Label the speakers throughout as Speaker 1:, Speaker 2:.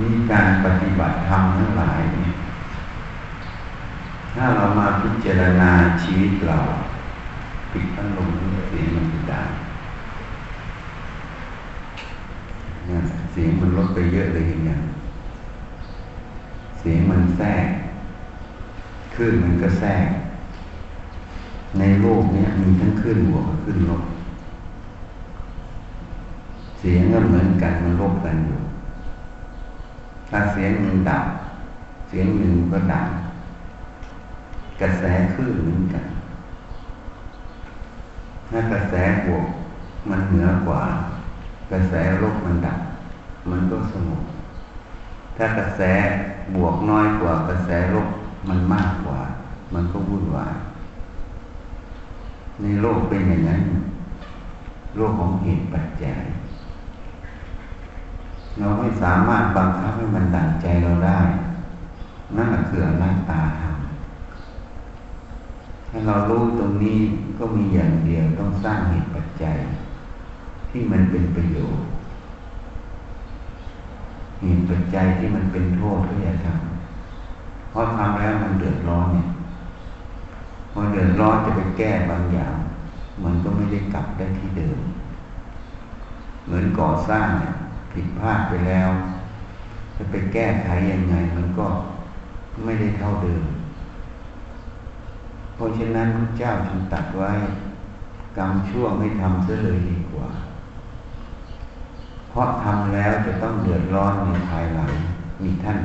Speaker 1: นี่การปฏิบัติธรรมทั้งหลายเนี่ยถ้าเรามาพิจารณาชีวิตเรา ปิดพัดลมเสียงมันดังเสียงมันลดไปเยอะเลยอย่างเงี้ยเสียงมันแทรกคลื่นมันก็แทรก ในโลกนี้มีทั้งคลื่นบวกกับคลื่นลบ เสียงก็เหมือนกันมันลบกันอยู่ ถ้าเสียงหนึ่งดับ เสียงหนึ่งก็ดับกระแสคลื่นเหมือนกัน ถ้ากระแสบวกมันเหนือกว่า กระแสลบมันดับ มันก็สงบถ้ากระแสบวกน้อยกว่ากระแสลบมันมากกว่า มันก็วุ่นวายในโลกเป็นอย่างนั้น โลกของเหตุปัจจัย เราไม่สามารถบังคับให้มันดังใจเราได้ นั่นแหละคืออนัตตาธรรมถ้าเรารู้ตรงนี้ก็มีอย่างเดียวต้องสร้างเหตุปัจจัย ที่มันเป็นประโยชน์เหตุปัจจัยที่มันเป็นโทษก็อย่าทำเพราะทำแล้วมันเดือดร้อนเนี่ยพอเดือดร้อนจะไปแก้บางอย่าง มันก็ไม่ได้กลับได้ที่เดิม เหมือนก่อสร้างเนี่ย ผิดพลาดไปแล้ว จะไปแก้ไขยังไง มันก็ไม่ได้เท่าเดิม เพราะฉะนั้นพระเจ้าจึงตัดไว้ กรรมชั่วไม่ทำเสียเลยดีกว่า เพราะทำแล้วจะต้องเดือดร้อนในภายหลัง มีท่าน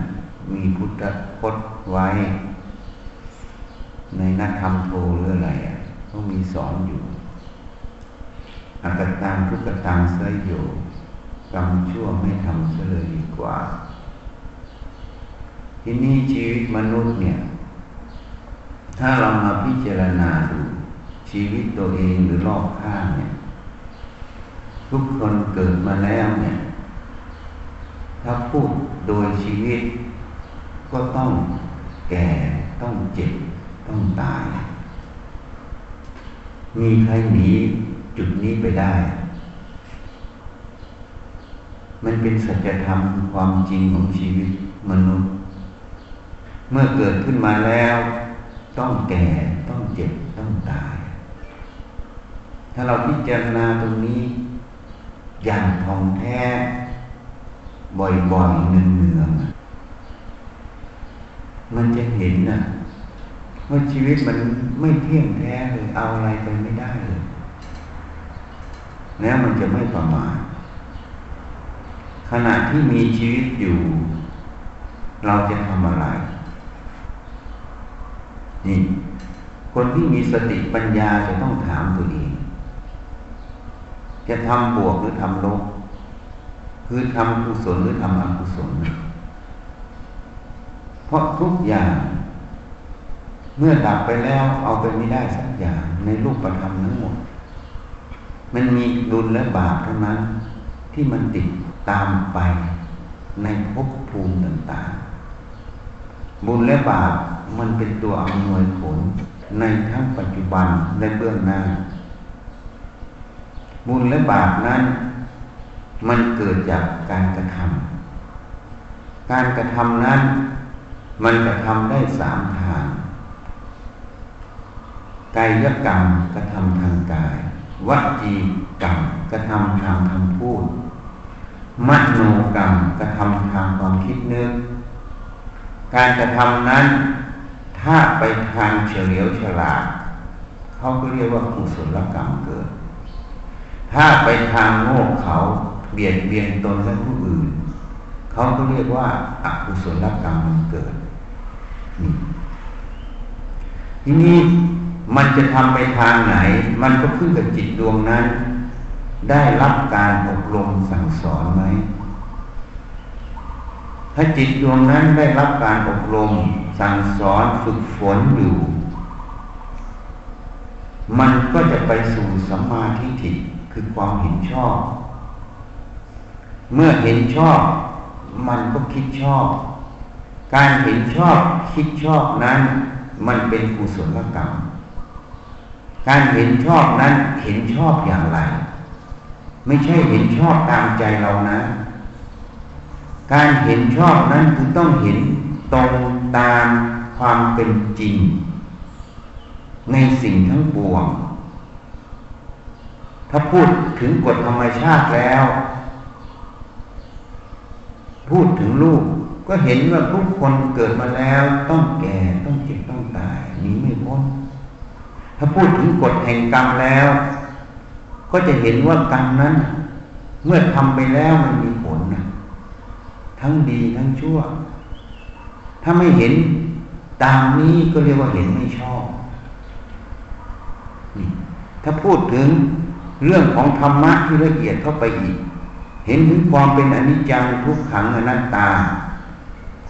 Speaker 1: มีพุทธพจน์ไว้ ในนักธรรมโทหรืออะไรอะต้องมีสอนอยู่อากตังทุกตังเสยโย กรรมชั่วไม่ทำเสียเลยดีกว่า ทีนี้ชีวิตมนุษย์เนี่ย ถ้าเรามาพิจารณาดูชีวิตตัวเองหรือรอบข้างเนี่ย ทุกคนเกิดมาแล้วเนี่ย ถ้าพูดโดยชีวิต ก็ต้องแก่ต้องเจ็บ ต้องตาย มีใครหนีจุดนี้ไปได้ มันเป็นสัจธรรมความจริงของชีวิตมนุษย์ เมื่อเกิดขึ้นมาแล้ว ต้องแก่ต้องเจ็บต้องตาย ถ้าเราพิจารณาตรงนี้ อย่างทองแท้ บ่อยๆเนืองๆมันจะเห็นนะว่าชีวิตมันไม่เที่ยงแท้เลยเอาอะไรไปไม่ได้เลยแล้วมันจะไม่ประมาท ขณะที่มีชีวิตอยู่ เราจะทำอะไร นี่ คนที่มีสติปัญญาจะต้องถามตัวเอง จะทำบวกหรือทำลบ คือทำกุศลหรือทำอกุศล เพราะทุกอย่าง เมื่อดับไปแล้วเอาไปไม่ได้สักอย่างในรูปธรรมทั้งหมด มันมีดุลและบาปเท่านั้นที่มันติด ตามไปในภพภูมิต่างๆ บุญและบาปมันเป็นตัวอำนวยผลในทั้งปัจจุบันและเบื้องหน้า บุญและบาปนั้น มันเกิดจากการกระทำการกระทำนั้น มันกระทำได้สามทางกายกรรมกระทำทางกาย วจีกรรมกระทำทางคำพูด มโนกรรมกระทำทางความคิดนึก การกระทำนั้น ถ้าไปทางเฉลียวฉลาด เขาก็เรียกว่ากุศลกรรมเกิด ถ้าไปทางโง่เขาเบียดเบียนตนและผู้อื่น เขาก็เรียกว่าอกุศลกรรมมันเกิดทีนี้มันจะทำไปทางไหน มันก็ขึ้นกับจิตดวงนั้น ได้รับการอบรมสั่งสอนไหม ถ้าจิตดวงนั้นได้รับการอบรมสั่งสอนฝึกฝนอยู่ มันก็จะไปสู่สัมมาทิฏฐิคือความเห็นชอบ เมื่อเห็นชอบ มันก็คิดชอบ การเห็นชอบคิดชอบนั้น มันเป็นกุศลกรรม การเห็นชอบนั้นเห็นชอบอย่างไร ไม่ใช่เห็นชอบตามใจเรานะ การเห็นชอบนั้นคือต้องเห็นตรงตามความเป็นจริง ในสิ่งทั้งปวง ถ้าพูดถึงกฎธรรมชาติแล้ว พูดถึงลูกก็เห็นว่าทุกคนเกิดมาแล้ว ต้องแก่ต้องเจ็บต้องตายนี้ไม่พ้นถ้าพูดถึงกฎแห่งกรรมแล้ว ก็จะเห็นว่ากรรมนั้น เมื่อทำไปแล้วมันมีผลนะทั้งดีทั้งชั่ว ถ้าไม่เห็นตามนี้ก็เรียกว่าเห็นไม่ชอบถ้าพูดถึงเรื่องของธรรมะที่ละเอียดเข้าไปอีก เห็นถึงความเป็นอนิจจังทุกขังอนัตตา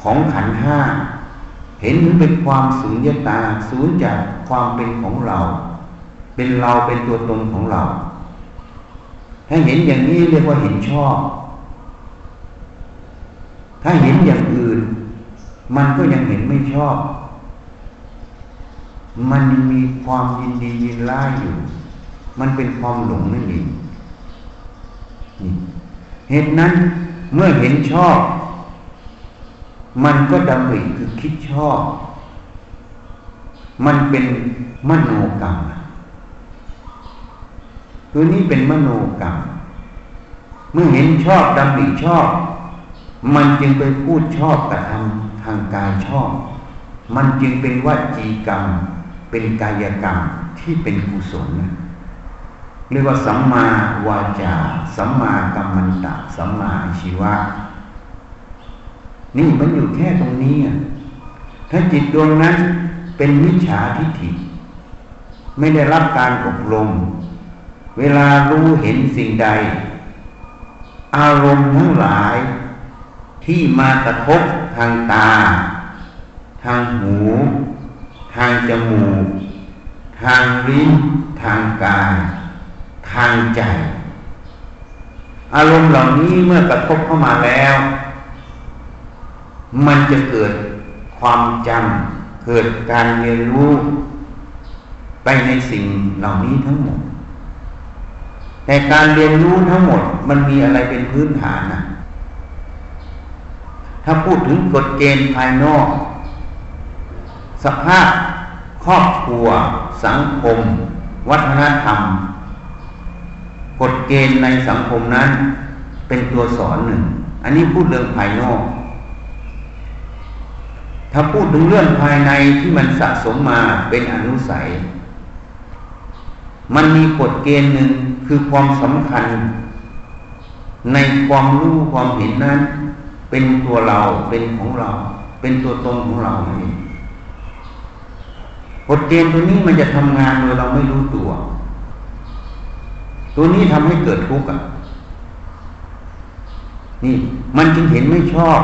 Speaker 1: ของขันห้าเห็นถึงเป็นความสูญญตาสูญจากความเป็นของเรา เป็นเราเป็นตัวตนของเรา ถ้าเห็นอย่างนี้เรียกว่าเห็นชอบ ถ้าเห็นอย่างอื่น มันก็ยังเห็นไม่ชอบ มันมีความยินดียินร้ายอยู่ มันเป็นความหลงนั่นเองเหตุนั้นเมื่อเห็นชอบ มันก็ดำริคือคิดชอบ มันเป็นมโนกรรม ตัวนี้เป็นมโนกรรม เมื่อเห็นชอบดำริชอบ มันจึงไปพูดชอบกับทำทางกายชอบ มันจึงเป็นวจีกรรม เป็นกายกรรมที่เป็นกุศลนะเรียกว่าสัมมาวาจา สัมมากัมมันตะ สัมมาชีวะ นี่มันอยู่แค่ตรงนี้ ถ้าจิตดวงนั้นเป็นมิจฉาทิฏฐิ ไม่ได้รับการอบรม เวลารู้เห็นสิ่งใด อารมณ์ทั้งหลายที่มากระทบทางตา ทางหู ทางจมูก ทางลิ้น ทางกาย ทางใจ อารมณ์เหล่านี้เมื่อกระทบเข้ามาแล้ว มันจะเกิดความจำเกิดการเรียนรู้ ไปในสิ่งเหล่านี้ทั้งหมด แต่การเรียนรู้ทั้งหมดมันมีอะไรเป็นพื้นฐานนะถ้าพูดถึงกฎเกณฑ์ภายนอก สภาพครอบครัว สังคม วัฒนธรรม กฎเกณฑ์ในสังคมนั้น เป็นตัวสอนหนึ่ง อันนี้พูดเรื่องภายนอก ถ้าพูดถึงเรื่องภายในที่มันสะสมมาเป็นอนุสัย มันมีกฎเกณฑ์หนึ่ง คือความสำคัญ ในความรู้ความเห็นนั้น เป็นตัวเราเป็นของเรา เป็นตัวตนของเราเองกฎเกณฑ์ตัวนี้มันจะทำงานโดยเราไม่รู้ตัว ตัวนี้ทำให้เกิดทุกข์อะนี่มันจึงเห็นไม่ชอบ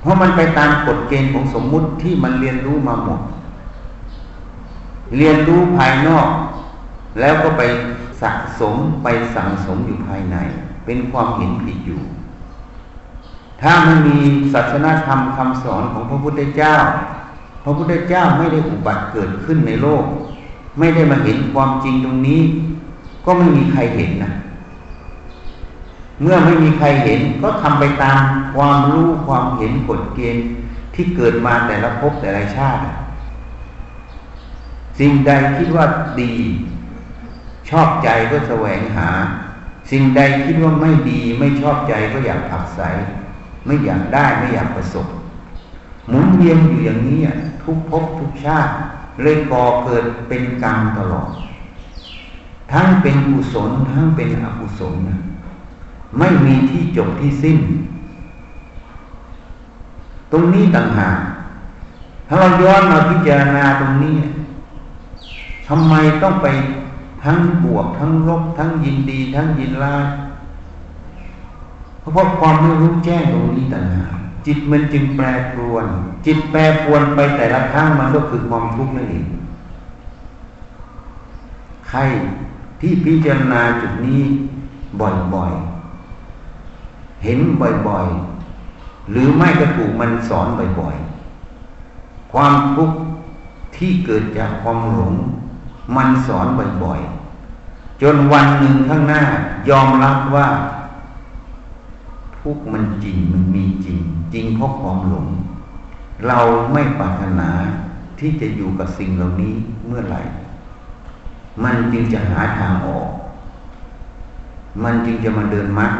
Speaker 1: เพราะมันไปตามกฎเกณฑ์ของสมมุติที่มันเรียนรู้มาหมด เรียนรู้ภายนอก แล้วก็ไป สะสมไปสั่งสมอยู่ภายใน เป็นความเห็นผิดอยู่ ถ้ามันมีศาสนาธรรมคำสอนของพระพุทธเจ้า พระพุทธเจ้าไม่ได้อุบัติเกิดขึ้นในโลก ไม่ได้มาเห็นความจริงตรงนี้ ก็ไม่มีใครเห็นนะเมื่อไม่มีใครเห็นก็ทำไปตามความรู้ความเห็นกฎเกณฑ์ที่เกิดมาแต่ละภพแต่ละชาติ สิ่งใดคิดว่าดี ชอบใจก็แสวงหา สิ่งใดคิดว่าไม่ดีไม่ชอบใจก็อยากผักใสไม่อยากได้ไม่อยากประสบ หมุนเวียนอยู่อย่างนี้ทุกภพทุกชาติ เลยก่อเกิดเป็นกรรมตลอด ทั้งเป็นกุศลทั้งเป็นอกุศลนะไม่มีที่จบที่สิ้น ตรงนี้ต่างหากถ้าเราย้อนมาพิจารณาตรงนี้ทำไมต้องไป ทั้งบวก ทั้งลบ ทั้งยินดี ทั้งยินร้ายเพราะความไม่รู้แจ้งตรงนี้ต่างหากจิตมันจึงแปรปรวน จิตแปรปรวนไปแต่ละครั้งมันก็คือความทุกข์นั่นเองใครที่พิจารณาจุดนี้บ่อยๆ เห็นบ่อยๆ หรือไม่ก็ถูกมันสอนบ่อยๆ ความทุกข์ที่เกิดจากความหลงมันสอนบ่อยๆ จนวันหนึ่งข้างหน้า ยอมรับว่าทุกมันจริงมันมีจริง จริงเพราะความหลง เราไม่ปรารถนาที่จะอยู่กับสิ่งเหล่านี้เมื่อไหร่ มันจึงจะหาทางออก มันจึงจะมาเดินมัด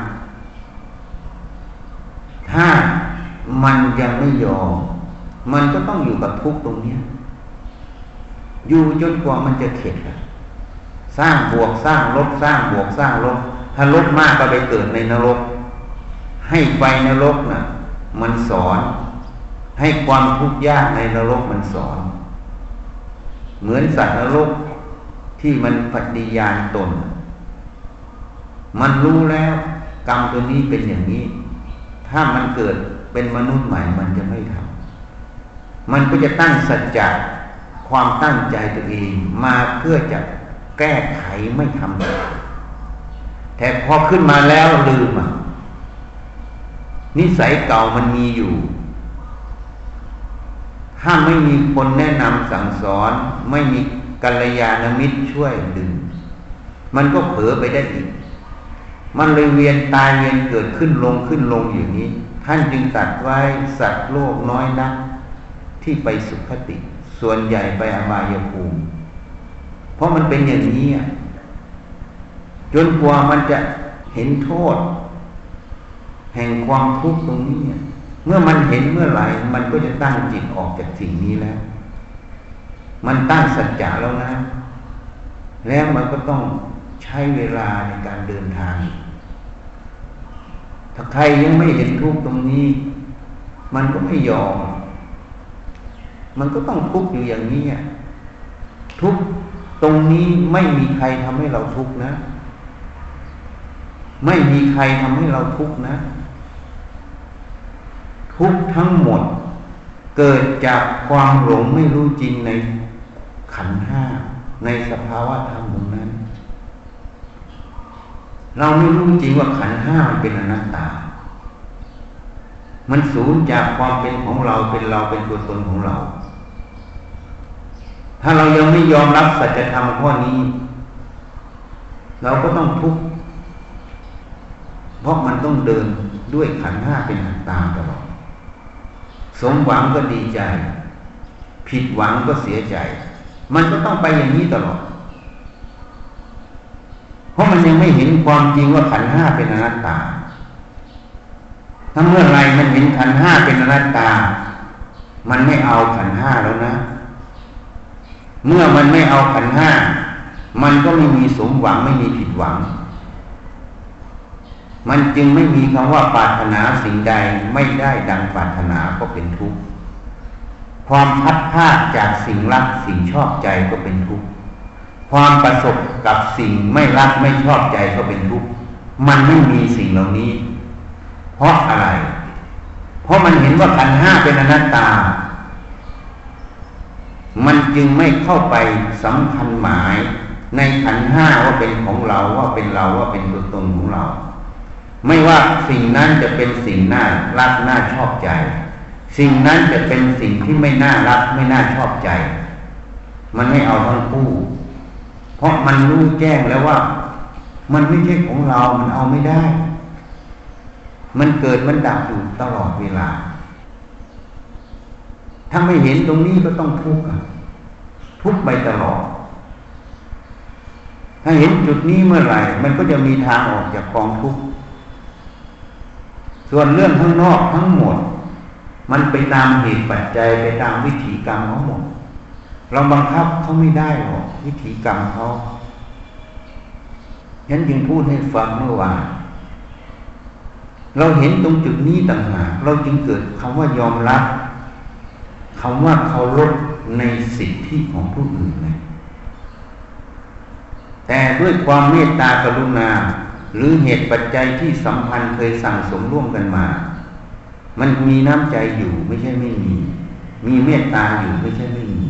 Speaker 1: ถ้ามันยังไม่ยอม มันก็ต้องอยู่กับทุกตรงนี้ อยู่จนกว่ามันจะเข็ด สร้างบวกสร้างลบสร้างบวกสร้างลบถ้าลบมากก็ไปเกิดในนรก ให้ไฟนรกนะ่ะ มันสอน ให้ความทุกข์ยากในนรกมันสอน เหมือนสัตว์นรกที่มันปฏิญาณตน มันรู้แล้วกรรมตัวนี้เป็นอย่างนี้ ถ้ามันเกิดเป็นมนุษย์ใหม่มันจะไม่ทำมันก็จะตั้งสัจจะความตั้งใจตัวเองมาเพื่อจะ แก้ไขไม่ทำแต่พอขึ้นมาแล้วลืมอะนิสัยเก่ามันมีอยู่ ถ้าไม่มีคนแนะนำสั่งสอน ไม่มีกัลยาณมิตรช่วยดึง มันก็เผลอไปได้อีก มันเลยเวียนตายเวียนเกิดขึ้นลงขึ้นลงอย่างนี้ ท่านจึงตัดไว้สัตว์โลกน้อยนัก ที่ไปสุขติ ส่วนใหญ่ไปอบายภูมิ เพราะมันเป็นอย่างนี้จนกว่ามันจะเห็นโทษ แห่งความทุกข์ตรงนี้เมื่อมันเห็นเมื่อไหร่มันก็จะตั้งจิตออกจากสิ่งนี้แล้ว มันตั้งสัจจะแล้วนะ แล้วมันก็ต้องใช้เวลาในการเดินทาง ถ้าใครยังไม่เห็นทุกข์ตรงนี้ มันก็ไม่ยอม มันก็ต้องทุกข์อยู่อย่างนี้ทุกข์ ตรงนี้ไม่มีใครทำให้เราทุกข์นะ ไม่มีใครทำให้เราทุกข์นะ ทุกข์ทั้งหมด เกิดจากความหลงไม่รู้จริงในขันห้าในสภาวะธรรมตรงนั้น เราไม่รู้จริงว่าขันห้ามันเป็นอนัตตา มันสูญจากความเป็นของเราเป็นเราเป็นตัวตนของเรา ถ้าเรายังไม่ยอมรับสัจธรรมข้อนี้ เราก็ต้องทุกข์เพราะมันต้องเดินด้วยขันห้าเป็นอัตตาตลอดสมหวังก็ดีใจ ผิดหวังก็เสียใจ มันก็ต้องไปอย่างนี้ตลอด เพราะมันยังไม่เห็นความจริงว่าขันห้าเป็นอนัตตา ถ้าเมื่อไรมันเห็นขันห้าเป็นอนัตตา มันไม่เอาขันห้าแล้วนะ เมื่อมันไม่เอาขันห้า มันก็ไม่มีสมหวังไม่มีผิดหวัง มันจึงไม่มีคำว่าปรารถนาสิ่งใดไม่ได้ดังปรารถนาก็เป็นทุกข์ ความพัดพาดจากสิ่งรักสิ่งชอบใจก็เป็นทุกข์ ความประสบกับสิ่งไม่รักไม่ชอบใจก็เป็นทุกข์ มันไม่มีสิ่งเหล่านี้ เพราะอะไร เพราะมันเห็นว่าขันห้าเป็นอนัตตา มันจึงไม่เข้าไปสำคัญหมาย ในขันห้าว่าเป็นของเราว่าเป็นเราว่าเป็นตัวตนของเรา ไม่ว่าสิ่งนั้นจะเป็นสิ่งน่ารักน่าชอบใจ สิ่งนั้นจะเป็นสิ่งที่ไม่น่ารักไม่น่าชอบใจ มันไม่เอาทั้งคู่ เพราะมันรู้แจ้งแล้วว่า มันไม่ใช่ของเรา มันเอาไม่ได้ มันเกิดมันดับอยู่ตลอดเวลา ถ้าไม่เห็นตรงนี้ก็ต้องทุกข์ทุกข์ไปตลอด ถ้าเห็นจุดนี้เมื่อไหร่ มันก็จะมีทางออกจากกองทุกข์ส่วนเรื่องข้างนอกทั้งหมด มันไปตามเหตุปัจจัยไปตามวิถีกรรมเขาหมด เราบังคับเขาไม่ได้หรอกวิถีกรรมเขาฉันจึงพูดให้ฟังเมื่อวานเราเห็นตรงจุดนี้ต่างหากเราจึงเกิดคำว่ายอมรับ คำว่าเคารพในสิทธิของผู้อื่นไงแต่ด้วยความเมตตากรุณา หรือเหตุปัจจัยที่สัมพันธ์เคยสั่งสมร่วมกันมา มันมีน้ำใจอยู่ไม่ใช่ไม่มี มีเมตตาอยู่ไม่ใช่ไม่มี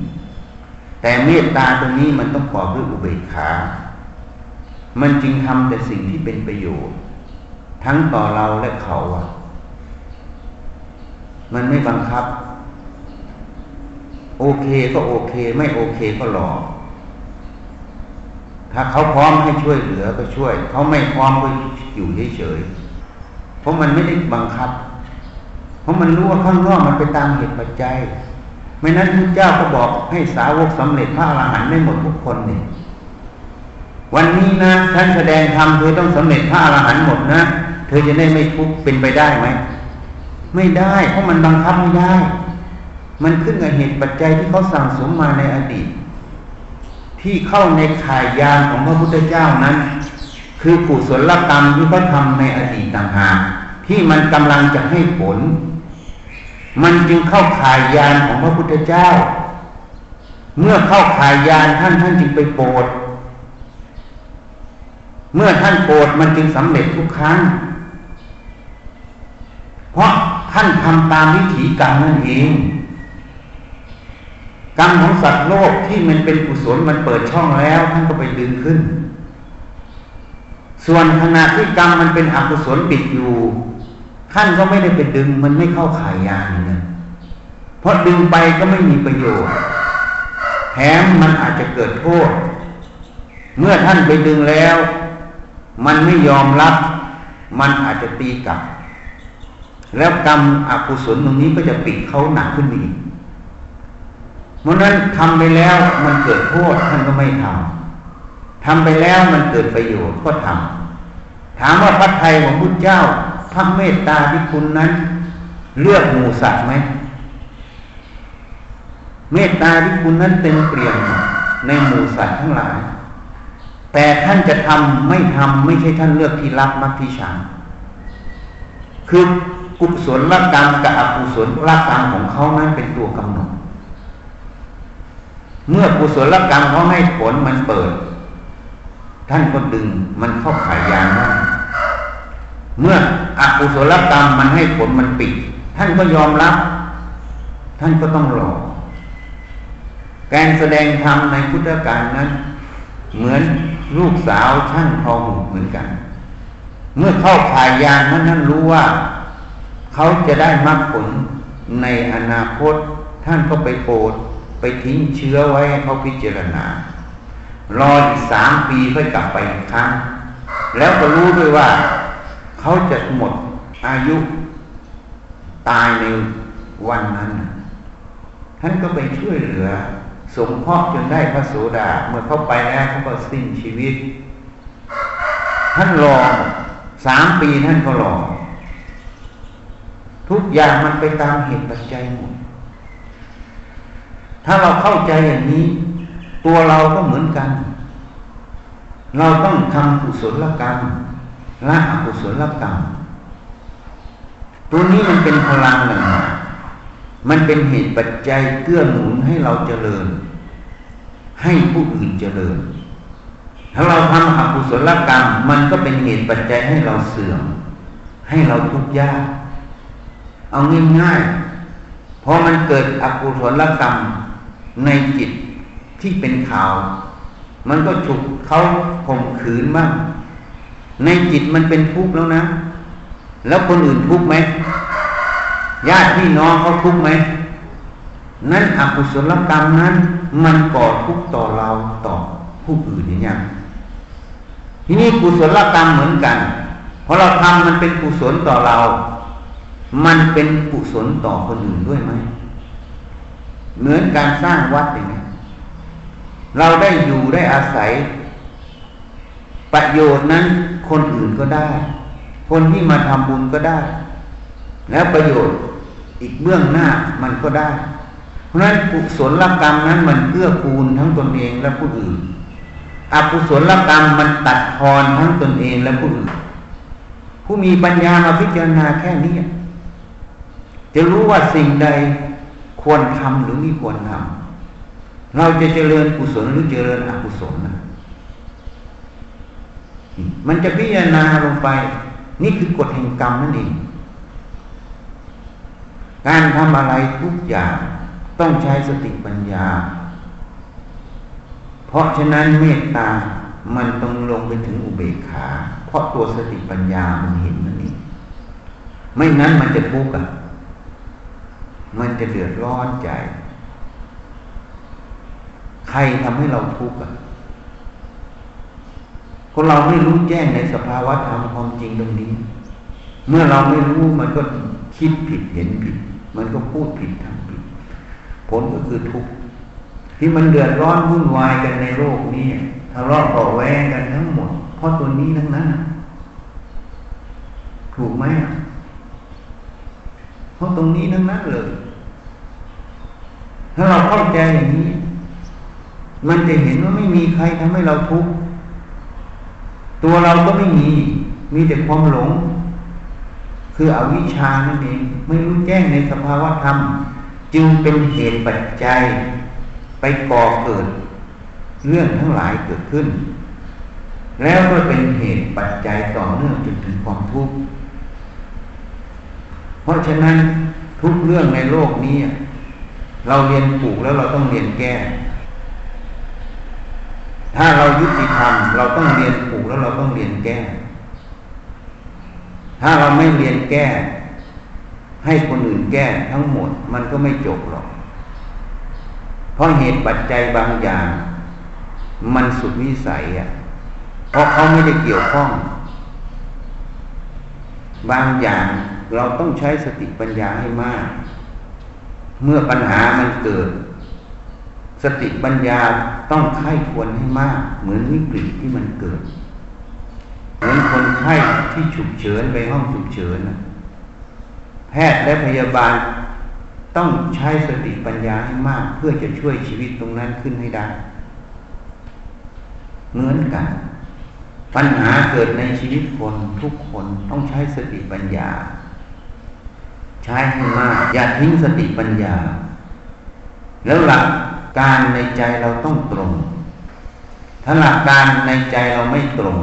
Speaker 1: แต่เมตตาตรงนี้มันต้องประกอบด้วยอุเบกขา มันจึงทำแต่สิ่งที่เป็นประโยชน์ ทั้งต่อเราและเขาอะ มันไม่บังคับ โอเคก็โอเค ไม่โอเคก็รอถ้าเขาพร้อมให้ช่วยเหลือก็ช่วย เขาไม่พร้อมก็อยู่เฉยๆราะมันไม่ได้บังคับ เพราะมันรู้ว่าข้างนอกมันไปตามเหตุปัจจัยไม่นั้นพระเจ้าก็บอกให้สาวกสำเร็จพระอรหันต์ได้หมดทุกคนนี่วันนี้นะท่านแสดงธรรมเธอต้องสำเร็จพระอรหันต์หมดนะเธอจะได้ไม่ทุกข์เป็นไปได้ไหมไม่ได้ เพราะมันบังคับไม่ได้ มันขึ้นกับเหตุปัจจัยที่เขาสั่งสมมาในอดีต ที่เข้าในข่ายยานของพระพุทธเจ้านั้น คือกุศลกรรมที่เขาทำในอดีตต่างหากที่มันกำลังจะให้ผล มันจึงเข้าข่ายยานของพระพุทธเจ้า เมื่อเข้าข่ายยานท่านท่านจึงไปโปรดเมื่อท่านโปรดมันจึงสำเร็จทุกครั้ง เพราะท่านทำตามวิถีกรรมนั่นเอง กรรมของสัตว์โลกที่มันเป็นกุศลมันเปิดช่องแล้วท่านก็ไปดึงขึ้น ส่วนขณะที่กรรมมันเป็นอกุศลปิดอยู่ท่านก็ไม่ได้ไปดึงมันไม่เข้าขายยานเนี่ยเพราะดึงไปก็ไม่มีประโยชน์แถมมันอาจจะเกิดโทษ เมื่อท่านไปดึงแล้ว มันไม่ยอมรับ มันอาจจะตีกลับ แล้วกรรมอกุศลตรงนี้ก็จะปิดเขาหนักขึ้นอีก เพราะนั้นทำไปแล้วมันเกิดโทษท่านก็ไม่ทำทำไปแล้วมันเกิดประโยชน์ก็ทำถามว่าพระไทยของพุทธเจ้าพระเมตตาที่คุณนั้น เลือกหมูสัตว์ไหมเมตตาที่คุณนั้นเต็มเปลี่ยนในหมูสัตว์ทั้งหลาย แต่ท่านจะทำไม่ทำไม่ใช่ท่านเลือกที่รักมักที่ชังคือกุศลกรรมกับอกุศลกรรมของเขานั้นเป็นตัวกำหนด เมื่อกุศลกรรมเขาให้ผลมันเปิด ท่านก็ดึงมันเข้าขายยานนั่นเมื่ออกุศลกรรมมันให้ผลมันปิด ท่านก็ยอมรับ ท่านก็ต้องรอ การแสดงธรรมในพุทธกาลนั้น เหมือนลูกสาวช่างทองเหมือนกัน เมื่อเข้าขายยานนั้นท่านรู้ว่า เขาจะได้มรรคผลในอนาคต ท่านก็ไปโปรด ทิ้งเชื้อไว้ให้เขาพิจารณารออีกสามปีค่อยกลับไปอีกครั้ง แล้วก็รู้ด้วยว่า เขาจะหมดอายุตายในวันนั้น ท่านก็ไปช่วยเหลือ สงเคราะห์จนได้พระโสดา เมื่อเขาไปแล้วเขาก็สิ้นชีวิต ท่านรอสามปีท่านก็รอทุกอย่างมันไปตามเหตุปัจจัยหมด ถ้าเราเข้าใจอย่างนี้ ตัวเราก็เหมือนกัน เราต้องทำกุศลกรรมละอกุศลกรรมตัวนี้มันเป็นพลังหนึ่งมันเป็นเหตุปัจจัยเกื้อหนุนให้เราเจริญ ให้ผู้อื่นเจริญ ถ้าเราทำอกุศลกรรม มันก็เป็นเหตุปัจจัยให้เราเสื่อม ให้เราทุกข์ยาก เอาง่ายๆพอมันเกิดอกุศลกรรม ในจิตที่เป็นข่าว มันก็ถูกเขาข่มขืนบ้างในจิตมันเป็นทุกข์แล้วนะ แล้วคนอื่นทุกข์ไหมญาติพี่น้องเขาทุกข์ไหมนั้นอกุศลกรรมนั้น มันก่อทุกข์ต่อเราต่อผู้อื่นอย่างนี้ทีนี้กุศลกรรมเหมือนกันพอเราทำมันเป็นกุศลต่อเรา มันเป็นกุศลต่อคนอื่นด้วยไหม เหมือนการสร้างวัดอย่างนี้เราได้อยู่ได้อาศัย ประโยชน์นั้นคนอื่นก็ได้ คนที่มาทำบุญก็ได้ แล้วประโยชน์อีกเบื้องหน้ามันก็ได้ เพราะฉะนั้นกุศลกรรมนั้นมันเพื่อคูณทั้งตนเองและผู้อื่น อกุศลกรรมมันตัดทอนทั้งตนเองและผู้อื่น ผู้มีปัญญามาพิจารณาแค่นี้จะรู้ว่าสิ่งใด ควรทำหรือไม่ควรทำเราจะเจริญกุศลหรือเจริญอกุศลนะมันจะพิจารณาลงไป นี่คือกฎแห่งกรรมนั่นเองการทำอะไรทุกอย่างต้องใช้สติปัญญา เพราะฉะนั้นเมตตามันต้องลงไปถึงอุเบกขา เพราะตัวสติปัญญามันเห็นมันนี่ไม่นั้นมันจะทุกข์อะ มันจะเดือดร้อนใจ ใครทำให้เราทุกข์อะคนเราไม่รู้แจ้งในสภาวะธรรมความจริงตรงนี้ เมื่อเราไม่รู้มันก็คิดผิดเห็นผิด มันก็พูดผิดทำผิด ผลก็คือทุกข์ที่มันเดือดร้อนวุ่นวายกันในโลกนี้ทะเลาะเบาแวงกันทั้งหมด เพราะตัวนี้ทั้งนั้นถูกไหมเพราะตรงนี้ทั้งนั้นเลย ถ้าเราเข้าใจอย่างนี้ มันจะเห็นว่าไม่มีใครทำให้เราทุกข์ตัวเราก็ไม่มี มีแต่ความหลง คืออวิชชานั่นเองไม่รู้แจ้งในสภาวะธรรม จึงเป็นเหตุปัจจัยไปก่อเกิด เรื่องทั้งหลายเกิดขึ้น แล้วก็เป็นเหตุปัจจัยต่อเนื่องจนถึงความทุกข์เพราะฉะนั้นทุกเรื่องในโลกนี้ เราเรียนถูกแล้วเราต้องเรียนแก้ ถ้าเรายุติธรรมเราต้องเรียนถูกแล้วเราต้องเรียนแก้ ถ้าเราไม่เรียนแก้ ให้คนอื่นแก้ทั้งหมดมันก็ไม่จบหรอก เพราะเหตุปัจจัยบางอย่าง มันสุดวิสัยอะ เพราะเขาไม่ได้เกี่ยวข้อง บางอย่างเราต้องใช้สติปัญญาให้มาก เมื่อปัญหามันเกิด สติปัญญาต้องไข้ควรให้มาก เหมือนวิกฤตที่มันเกิด เหมือนคนไข้ที่ฉุกเฉินไปห้องฉุกเฉินแพทย์และพยาบาลต้องใช้สติปัญญาให้มาก เพื่อจะช่วยชีวิตตรงนั้นขึ้นให้ได้ เหมือนกัน ปัญหาเกิดในชีวิตคนทุกคนต้องใช้สติปัญญา ใช้ให้มาก อย่าทิ้งสติปัญญา แล้วหลักการในใจเราต้องตรง ถ้าหลักการในใจเราไม่ตรง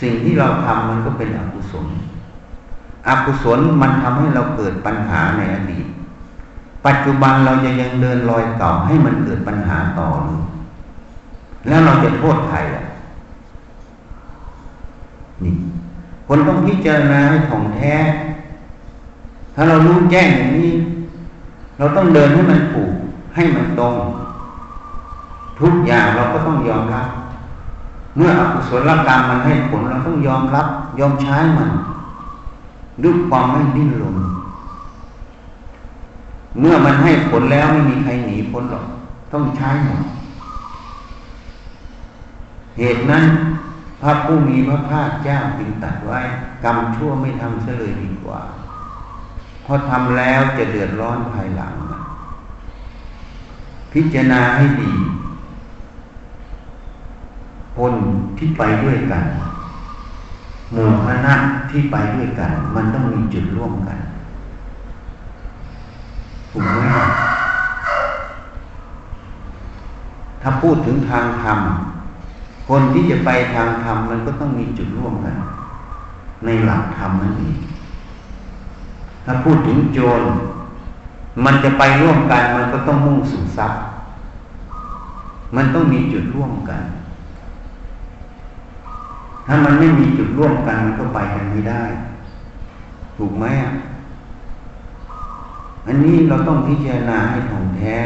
Speaker 1: สิ่งที่เราทำมันก็เป็นอกุศล อกุศลมันทำให้เราเกิดปัญหาในอดีต ปัจจุบันเราจะยังเดินรอยเก่าให้มันเกิดปัญหาต่อหรือแล้วเราจะโทษใครอะนี่คนต้องพิจารณาให้ถ่องแท้ ถ้าเรารู้แจ้งอย่างนี้ เราต้องเดินให้มันถูกให้มันตรง ทุกอย่างเราก็ต้องยอมรับ เมื่ออกุศลกรรมมันให้ผลเราต้องยอมรับ ยอมใช้มันด้วยความไม่ดิ้นรนเมื่อมันให้ผลแล้วไม่มีใครหนีพ้นหรอก ต้องใช้หมดเหตุนั้นพระผู้มีพระภาคเจ้าจึงตัดไว้ กรรมชั่วไม่ทำเสเลยดีกว่า พอทำแล้วจะเดือดร้อนภายหลัง พิจารณาให้ดีคนที่ไปด้วยกันหมู่คณะที่ไปด้วยกัน มันต้องมีจุดร่วมกันถูกไหมถ้าพูดถึงทางธรรม คนที่จะไปทางธรรมมันก็ต้องมีจุดร่วมกัน ในหลักธรรมนั่นเอง ถ้าพูดถึงโจร มันจะไปร่วมกัน มันก็ต้องมุ่งสู่ทรัพย์ มันต้องมีจุดร่วมกัน ถ้ามันไม่มีจุดร่วมกันมันก็ไปกันไม่ได้ ถูกไหมอันนี้เราต้องพิจารณาให้ถ่องแท้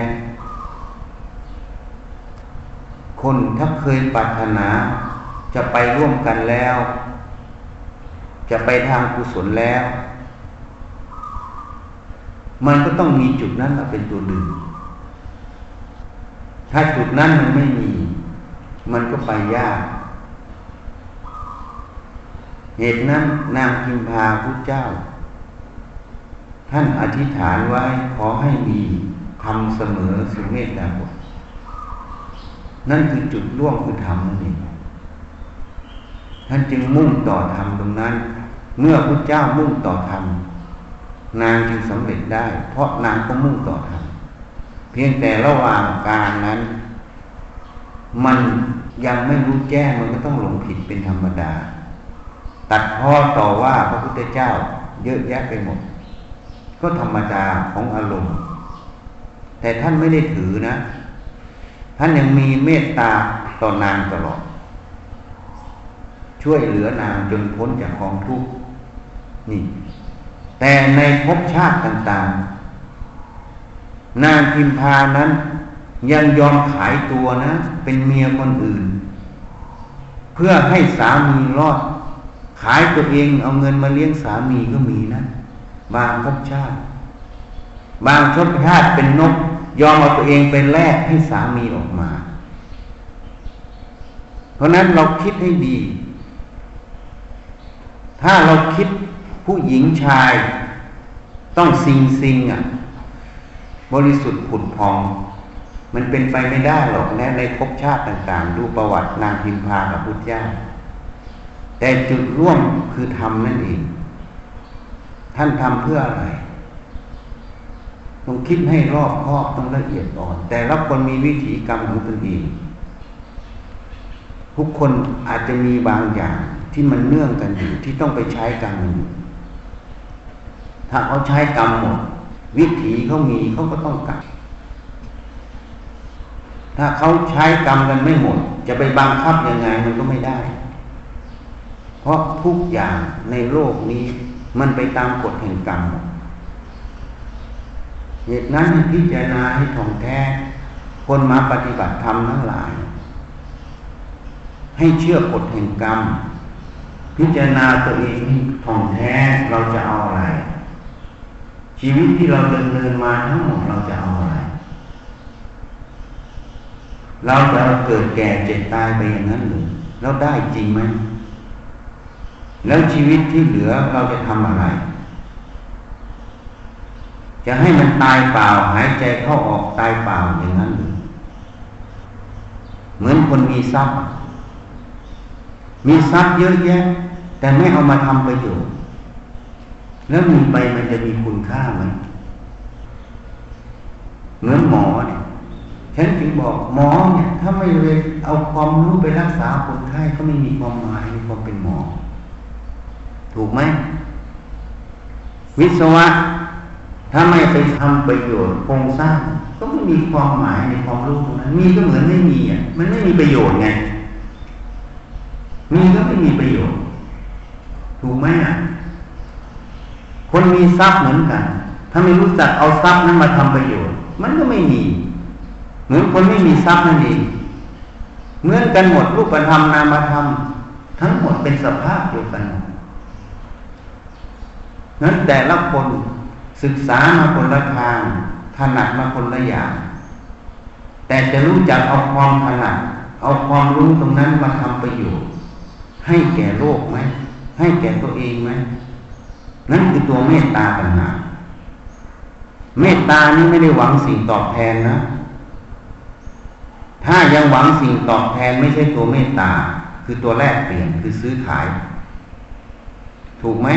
Speaker 1: คนถ้าเคยปรารถนา จะไปร่วมกันแล้ว จะไปทางกุศลแล้ว มันก็ต้องมีจุดนั้นเป็นตัวดึง ถ้าจุดนั้นมันไม่มี มันก็ไปยาก เหตุนั้นนางพิมพาพุทธเจ้า ท่านอธิษฐานไว้ขอให้มีทำเสมอสุเมตตาบทนั่นคือจุดร่วมคือธรรมนั่นเองท่านจึงมุ่งต่อธรรมตรงนั้น เมื่อพุทธเจ้ามุ่งต่อธรรม นางจึงสำเร็จได้ เพราะนางก็มุ่งต่อธรรมเพียงแต่ระหว่างการนั้น มันยังไม่รู้แจ้งมันก็ต้องหลงผิดเป็นธรรมดา ตัดพ้อต่อว่าพระพุทธเจ้าเยอะแยะไปหมด ก็ธรรมดาของอารมณ์ แต่ท่านไม่ได้ถือนะ ท่านยังมีเมตตาต่อนางตลอด ช่วยเหลือนางจนพ้นจากกองทุกข์นี่ แต่ในภพชาติต่างๆ นางพิมพานั้น ยังยอมขายตัวนะ เป็นเมียคนอื่น เพื่อให้สามีรอด ขายตัวเองเอาเงินมาเลี้ยงสามีก็มีนะ บางภพชาติ บางชพชาติเป็นนก ยอมเอาตัวเองเป็นแลกให้สามีออกมา เพราะนั้นเราคิดให้ดี ถ้าเราคิด ผู้หญิงชายต้องซิงซิงอะ บริสุทธิ์ผุดพอง มันเป็นไปไม่ได้หรอกแม้ในภพชาติต่างๆ ดูประวัตินางพิมพากับพุทธเจ้า แต่จุดร่วมคือทำนั่นเอง ท่านทำเพื่ออะไร ต้องคิดให้รอบคอบต้องละเอียดอ่อน แต่ละคนมีวิถีกรรมของตนเองทุกคนอาจจะมีบางอย่างที่มันเนื่องกันอยู่ที่ต้องไปใช้กรรมมันอยู่ ถ้าเขาใช้กรรมหมด วิถีเขามีเขาก็ต้องกรรมถ้าเขาใช้กรรมกันไม่หมด จะไปบังคับยังไงมันก็ไม่ได้ เพราะทุกอย่างในโลกนี้มันไปตามกฎแห่งกรรมเหตุนั้นพิจารณาให้ถ่องแท้ คนมาปฏิบัติธรรมทั้งหลาย ให้เชื่อกฎแห่งกรรม พิจารณาตัวเองท่องแท้เราจะเอาอะไร ชีวิตที่เราเดินเดินมาทั้งหมดเราจะเอาอะไร เราจะเกิดแก่เจ็บตายไปอย่างนั้นหรือแล้วได้จริงไหม แล้วชีวิตที่เหลือเราจะทำอะไร จะให้มันตายเปล่าหายใจเข้าออกตายเปล่าอย่างนั้นหรือเหมือนคนมีทรัพย์ มีทรัพย์เยอะแยะ แต่ไม่เอามาทำประโยชน์ แล้วมีไปมันจะมีคุณค่าไหมเหมือนหมอเนี่ยฉันถึงบอกหมอเนี่ยถ้าไม่เลยเอาความรู้ไปรักษาคนไข้ก็ไม่มีความหมายในความเป็นหมอ ถูกไหมวิศวะ ถ้าไม่ไปทำประโยชน์โครงสร้าง ก็ไม่มีความหมายในความรู้ตรงนั้นมีก็เหมือนไม่มีอะมันไม่มีประโยชน์ไงมีก็ไม่มีประโยชน์ ถูกไหมอะ คนมีทรัพย์เหมือนกัน ถ้าไม่รู้จักเอาทรัพย์นั้นมาทำประโยชน์ มันก็ไม่มี เหมือนคนไม่มีทรัพย์นั่นเอง เหมือนกันหมดรูปธรรมนามธรรม ทั้งหมดเป็นสภาพเดียวกันนั้นแต่ละคนศึกษามาคนละทางถนัดมาคนละอย่างแต่จะรู้จักเอาความถนัดเอาความรู้ตรงนั้นมาทำประโยชน์ ให้แก่โลกไหมให้แก่ตัวเองไหม นั่นคือตัวเมตตาปัญหาเมตตานี้ไม่ได้หวังสิ่งตอบแทนนะ ถ้ายังหวังสิ่งตอบแทนไม่ใช่ตัวเมตตา คือตัวแรกเปลี่ยนคือซื้อขาย ถูกไหม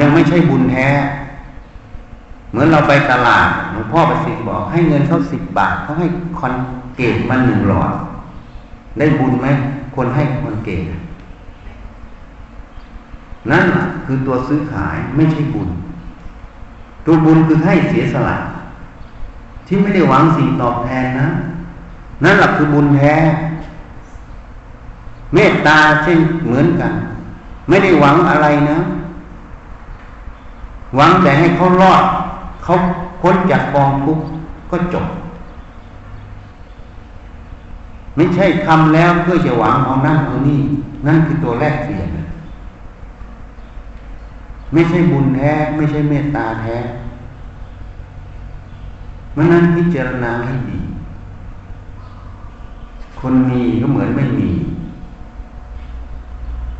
Speaker 1: ยังไม่ใช่บุญแท้ เหมือนเราไปตลาดหลวงพ่อประสิทธิ์บอก ให้เงินเขาสิบบาทเขาให้คอนเกตมาหนึ่งหลอด ได้บุญไหมคนให้คอนเกต นั่นคือตัวซื้อขายไม่ใช่บุญ ตัวบุญคือให้เสียสละ ที่ไม่ได้หวังสิ่งตอบแทนนะ นั่นแหละคือบุญแท้ เมตตาเช่นเหมือนกัน ไม่ได้หวังอะไรนะ หวังแต่ให้เขารอด เขาพ้นจากกองทุกข์ก็จบ ไม่ใช่ทำแล้วเพื่อจะหวังเอานั่นเอานี่ นั่นคือตัวแรกเปลี่ยน ไม่ใช่บุญแท้ ไม่ใช่เมตตาแท้มันนั้นพิจารณาให้ดี คนมีก็เหมือนไม่มี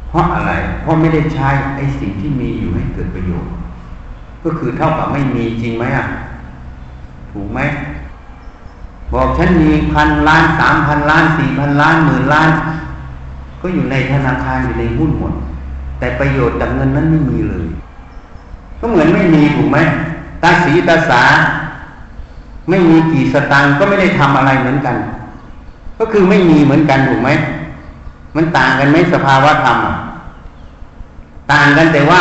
Speaker 1: เพราะอะไร เพราะไม่ได้ใช้ไอ้สิ่งที่มีอยู่ให้เกิดประโยชน์ ก็คือเท่ากับไม่มีจริงไหมอะ ถูกไหม บอกฉันมีพันล้านสามพันล้านสี่พันล้านหมื่นล้าน ก็อยู่ในธนาคารอยู่ในหุ้นหมด แต่ประโยชน์จากเงินนั้นไม่มีเลย ก็เหมือนไม่มีถูกไหมตาสีตาสา ไม่มีกี่สตางค์ก็ไม่ได้ทำอะไรเหมือนกัน ก็คือไม่มีเหมือนกันถูกไหมมันต่างกันไหมสภาวะธรรมต่างกันแต่ว่า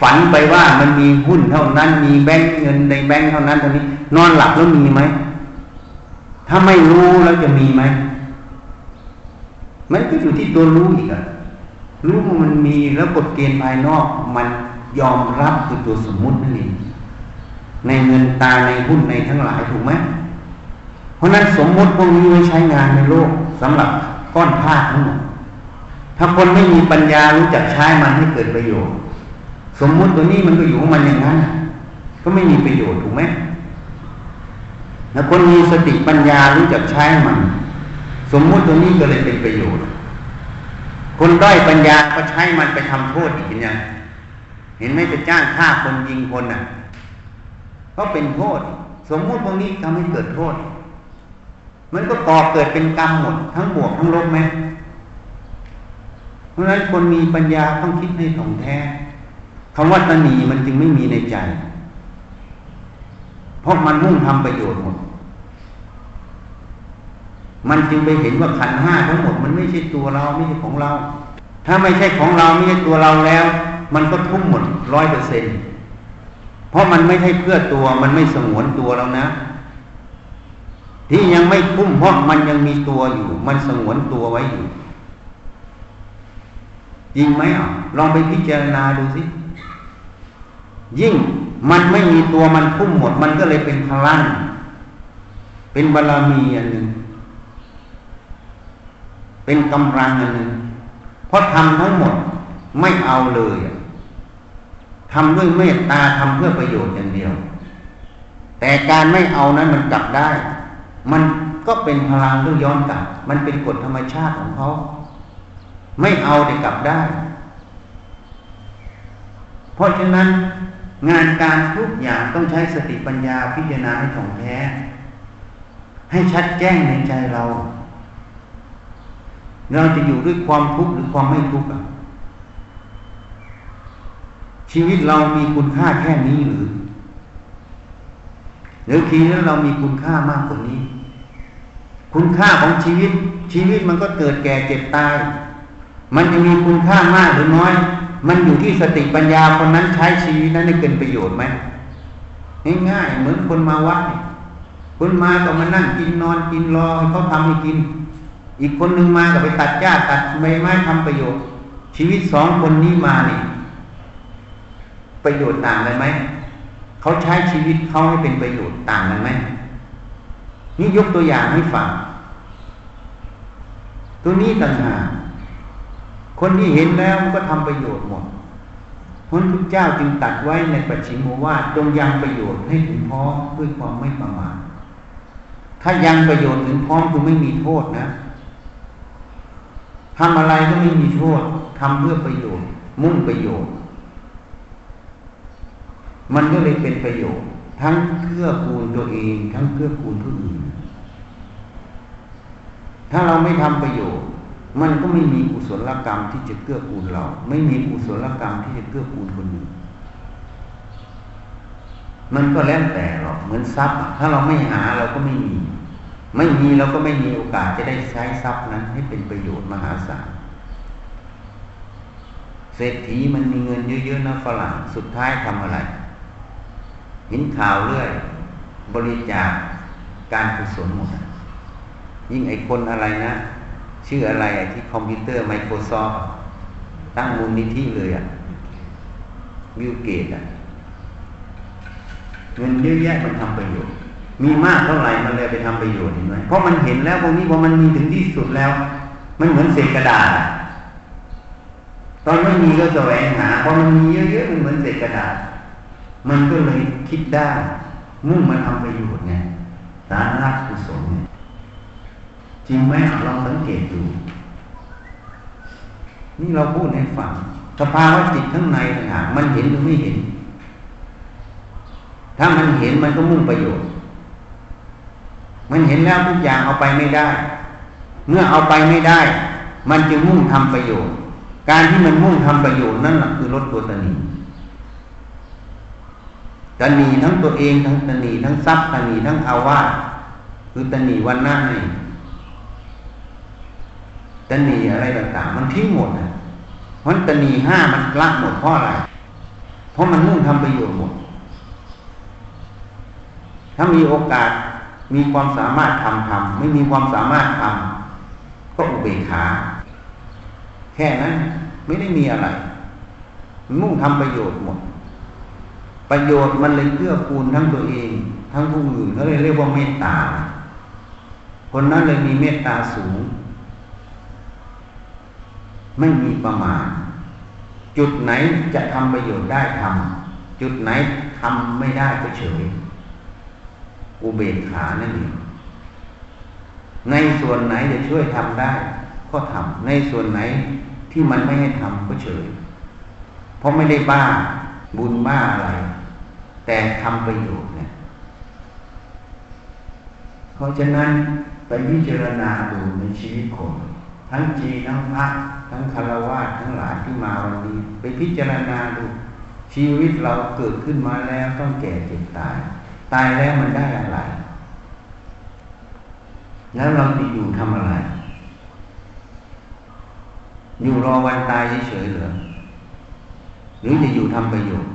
Speaker 1: ฝันไปว่ามันมีหุ้นเท่านั้น มีแบงก์เงินในแบงก์เท่านั้นเท่านี้ นอนหลับแล้วมีไหมถ้าไม่รู้แล้วจะมีไหมมันก็อยู่ที่ตัวรู้อีกอะ รู้ว่ามันมีแล้วกฎเกณฑ์ภายนอก มันยอมรับคือตัวสมมุตินั่นเองในเงินตาในหุ้นในทั้งหลายถูกไหมเพราะนั้นสมมุติพวกนี้ไว้ใช้งานในโลกสำหรับก้อนธาตุทั้งหมดถ้ถ้าคนไม่มีปัญญารู้จักใช้มันให้เกิดประโยชน์ สมมุติตัวนี้มันก็อยู่ของมันอย่างนั้น ก็ไม่มีประโยชน์ถูกไหมแล้วคนมีสติปัญญารู้จักใช้มัน สมมุติตัวนี้ก็เลยเป็นประโยชน์ คนด้อยปัญญาก็ใช้มันไปทำโทษอีกเห็นยังเห็นไหมไปจ้างฆ่าคนยิงคนอะก็เป็นโทษ สมมุติตรงนี้ทำให้เกิดโทษ มันก็ก่อเกิดเป็นกรรมหมด ทั้งบวกทั้งลบไหมเพราะฉะนั้นคนมีปัญญาต้องคิดให้ถ่องแท้คำว่าตนีมันจึงไม่มีในใจ เพราะมันมุ่งทำประโยชน์หมด มันจึงไปเห็นว่าขันห้าทั้งหมดมันไม่ใช่ตัวเราไม่ใช่ของเรา ถ้าไม่ใช่ของเราไม่ใช่ตัวเราแล้ว มันก็ทุ่มหมดร้อยเปอร์เซ็นต์เพราะมันไม่ใช่เพื่อตัวมันไม่สงวนตัวเรานะ ที่ยังไม่ทุ่มเพราะมันยังมีตัวอยู่ มันสงวนตัวไว้อยู่จริงไหมอะลองไปพิจารณาดูสิยิ่งมันไม่มีตัวมันพุ่มหมด มันก็เลยเป็นพลังเป็นบารรมีอันหนึ่ง เป็นกำลังอันหนึ่งเพราะทำทั้งหมดไม่เอาเลยทำด้วยเมตตาทำเพื่อประโยชน์อย่างเดียว แต่การไม่เอานั้นมันกลับได้ มันก็เป็นพลังที่ย้อนกลับ มันเป็นกฎธรรมชาติของเขาไม่เอาแต่กลับได้ เพราะฉะนั้นงานการทุกอย่างต้องใช้สติปัญญาพิจารณาให้ถ่องแท้ ให้ชัดแจ้งในใจเรา เราจะอยู่ด้วยความทุกข์หรือความไม่ทุกข์ชีวิตเรามีคุณค่าแค่นี้หรือหรือคีนั้นเรามีคุณค่ามากกว่านี้ คุณค่าของชีวิต ชีวิตมันก็เกิดแก่เจ็บตาย มันจะมีคุณค่ามากหรือน้อย มันอยู่ที่สติปัญญาคนนั้นใช้ชีวิตนั้นให้เป็นประโยชน์ไหมง่ายๆเหมือนคนมาวัดคนมาก็มานั่งกินนอนกินรอให้เขาทำให้กิน อีกคนหนึ่งมาก็ไปตัดหญ้าตัดใบไม้ทำประโยชน์ ชีวิตสองคนนี้มานี่ประโยชน์ต่างกันไหมเขาใช้ชีวิตเขาให้เป็นประโยชน์ต่างกันไหมนี่ยกตัวอย่างให้ฟังตัวนี้ต่างหากคนที่เห็นแล้วมันก็ทำประโยชน์หมดพระพุทธเจ้าจึงตัดไว้ในปัจฉิมโมวาจงยังประโยชน์ให้ถึงพร้อมด้วยความไม่ประมาทถ้ายังประโยชน์ถึงพร้อมคือไม่มีโทษนะ ทำอะไรก็ไม่มีโทษทำเพื่อประโยชน์ มุ่งประโยชน์ มันก็เลยเป็นประโยชน์ ทั้งเพื่อกูลตัวเอง ทั้งเพื่อกูลผู้อื่น ถ้าเราไม่ทำประโยชน์ มันก็ไม่มีกุศลกรรมที่จะเกื้อกูลเรา ไม่มีกุศลกรรมที่จะเกื้อกูลคนอื่นมันก็แล้วแต่หรอกเหมือนทรัพย์ถ้าเราไม่หาเราก็ไม่มี ไม่มีเราก็ไม่มีโอกาสจะได้ใช้ทรัพย์นั้น ให้เป็นประโยชน์มหาศาลเศรษฐีมันมีเงินเยอะๆนะฝรั่งสุดท้ายทำอะไรเห็นข่าวเรื่อย บริจาคการกุศลหมดยิ่งไอคนอะไรนะ ชื่ออะไรที่คอมพิวเตอร์ Microsoft ตั้งมูลนิธิเลยอะบิลเกตอะเงินเยอะแยะมันทำประโยชน์ มีมากเท่าไหร่มันเลยไปทำประโยชน์เห็นไหมเพราะมันเห็นแล้วพวกนี้พอมันมีถึงที่สุดแล้ว มันเหมือนเศษกระดาษ ตอนไม่มีก็แสวงหาพอมันมีเยอะๆมันเหมือนเศษกระดาษ มันก็เลยคิดได้ มุ่งมาทำประโยชน์ไงสาระกุศลเนี่ยจริงไหมลองสังเกตดูนี่เราพูดให้ฟังสภาวะจิตข้างในต่างหากมันเห็นหรือไม่เห็น ถ้ามันเห็นมันก็มุ่งประโยชน์ มันเห็นแล้วทุกอย่างเอาไปไม่ได้ เมื่อเอาไปไม่ได้ มันจึงมุ่งทำประโยชน์ การที่มันมุ่งทำประโยชน์นั่นแหละคือลดตัวตนีตนีทั้งตัวเองทั้งตนีทั้งทรัพย์ตนีทั้งอาวาสคือตนีวันหน้าให้ตนีอะไรต่างๆ มันทิ้งหมดนะเพราะตนีห้ามันละหมดเพราะอะไร เพราะมันมุ่งทำประโยชน์หมด ถ้ามีโอกาส มีความสามารถทำทำไม่มีความสามารถทำก็อุเบกขา แค่นั้นไม่ได้มีอะไร มุ่งทำประโยชน์หมด ประโยชน์มันเลยเพื่อคูณทั้งตัวเอง ทั้งผู้อื่นเขาเลยเรียกว่าเมตตา คนนั้นเลยมีเมตตาสูง ไม่มีประมาณจุดไหนจะทำประโยชน์ได้ทำจุดไหนทำไม่ได้ก็เฉย อุเบกขานั่นเองในส่วนไหนจะช่วยทำได้ ก็ทำในส่วนไหนที่มันไม่ให้ทำก็เฉย เพราะไม่ได้บ้าบุญบ้าอะไร แต่ทำประโยชน์เนี่ยเพราะฉะนั้นไปพิจารณาดูในชีวิตคนทั้งจีทั้งพระทั้งคารวะทั้งหลายที่มาวันนี้ ไปพิจารณาดู ชีวิตเราเกิดขึ้นมาแล้วต้องแก่เจ็บตาย ตายแล้วมันได้อะไร แล้วเราจะอยู่ทำอะไร อยู่รอวันตายเฉยๆหรือหรือจะอยู่ทำประโยชน์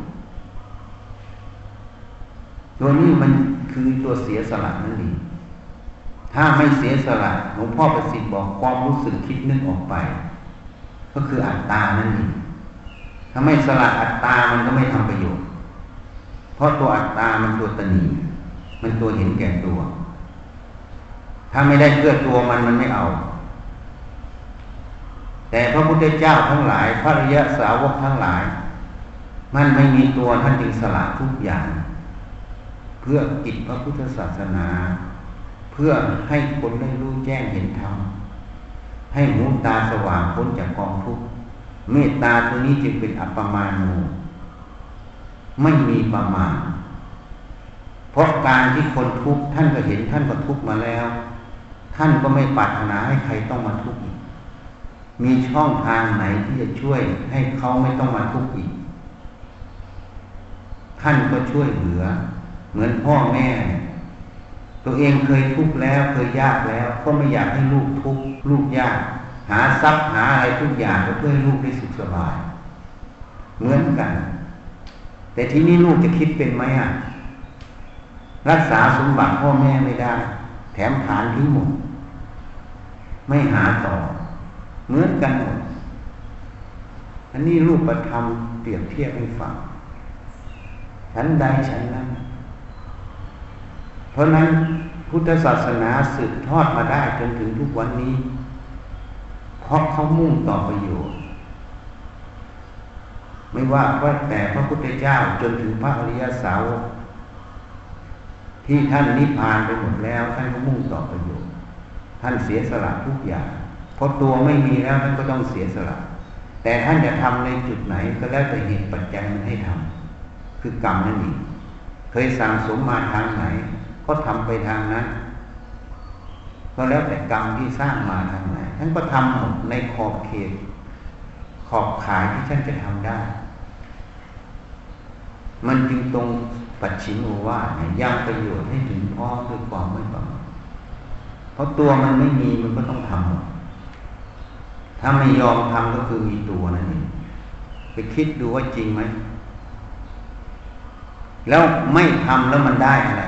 Speaker 1: ตัวนี้มันคือตัวเสียสละนั่นเองถ้าไม่เสียสละหลวงพ่อประสิทธิ์บอกความรู้สึกคิดนึกออกไป ก็คืออัตตานั่นเองถ้าไม่สละอัตตามันก็ไม่ทำประโยชน์ เพราะตัวอัตตามันตัวตนีมันตัวเห็นแก่ตัว ถ้าไม่ได้เพื่อตัวมันมันไม่เอา แต่พระพุทธเจ้าทั้งหลาย พระริยสาวกทั้งหลาย มันไม่มีตัวท่านจึงสละทุกอย่าง เพื่อกิจพระพุทธศาสนา เพื่อให้คนได้รู้แจ้งเห็นธรรมให้หูตาสว่างพ้นจากกองทุกข์เมตตาตัวนี้จึงเป็นอัปปมาณู ไม่มีประมาณ เพราะการที่คนทุกข์ท่านก็เห็นท่านก็ทุกข์มาแล้ว ท่านก็ไม่ปรารถนาให้ใครต้องมาทุกข์อีก มีช่องทางไหนที่จะช่วยให้เขาไม่ต้องมาทุกข์อีก ท่านก็ช่วยเหลือ เหมือนพ่อแม่ ตัวเองเคยทุกข์แล้วเคยยากแล้ว ก็ไม่อยากให้ลูกทุกข์ลูกยาก หาทรัพย์หาอะไรทุกอย่างเพื่อให้ลูกได้สุขสบาย เหมือนกัน แต่ที่นี้ลูกจะคิดเป็นไหมอะ รักษาสมบัติพ่อแม่ไม่ได้ แถมฐานทิ้งหมด ไม่หาต่อ เหมือนกันหมด อันนี้รูปประธรรมเปรียบเทียบให้ฟังฉันใดฉันนั้น เพราะนั้นพุทธศาสนาสืบทอดมาได้จนถึงทุกวันนี้ เพราะเขามุ่งต่อประโยชน์ ไม่ว่าว่าแต่พระพุทธเจ้าจนถึงพระอริยสาวกที่ท่านนิพพานไปหมดแล้ว ท่านก็มุ่งต่อประโยชน์ท่านเสียสละทุกอย่างเพราะตัวไม่มีแล้วท่านก็ต้องเสียสละ แต่ท่านจะทำในจุดไหนก็แล้วแต่เหตุปัจจัยมันให้ทำคือกรรมนั่นเองเคยสั่งสมมาทางไหน ก็ทำไปทางนั้น ก็แล้วแต่กรรมที่สร้างมาทางไหนท่านก็ทำหมดในขอบเขต ขอบขายที่ท่านจะทำได้ มันจึงตรงปัจฉิมโอวาเนี่ยยังประโยชน์ให้ถึงพร้อมด้วยความไม่ประมาทเพราะตัวมันไม่มีมันก็ต้องทำหมดถ้าไม่ยอมทำก็คือมีตัวนั่นเองไปคิดดูว่าจริงไหม แล้วไม่ทำแล้วมันได้อะไร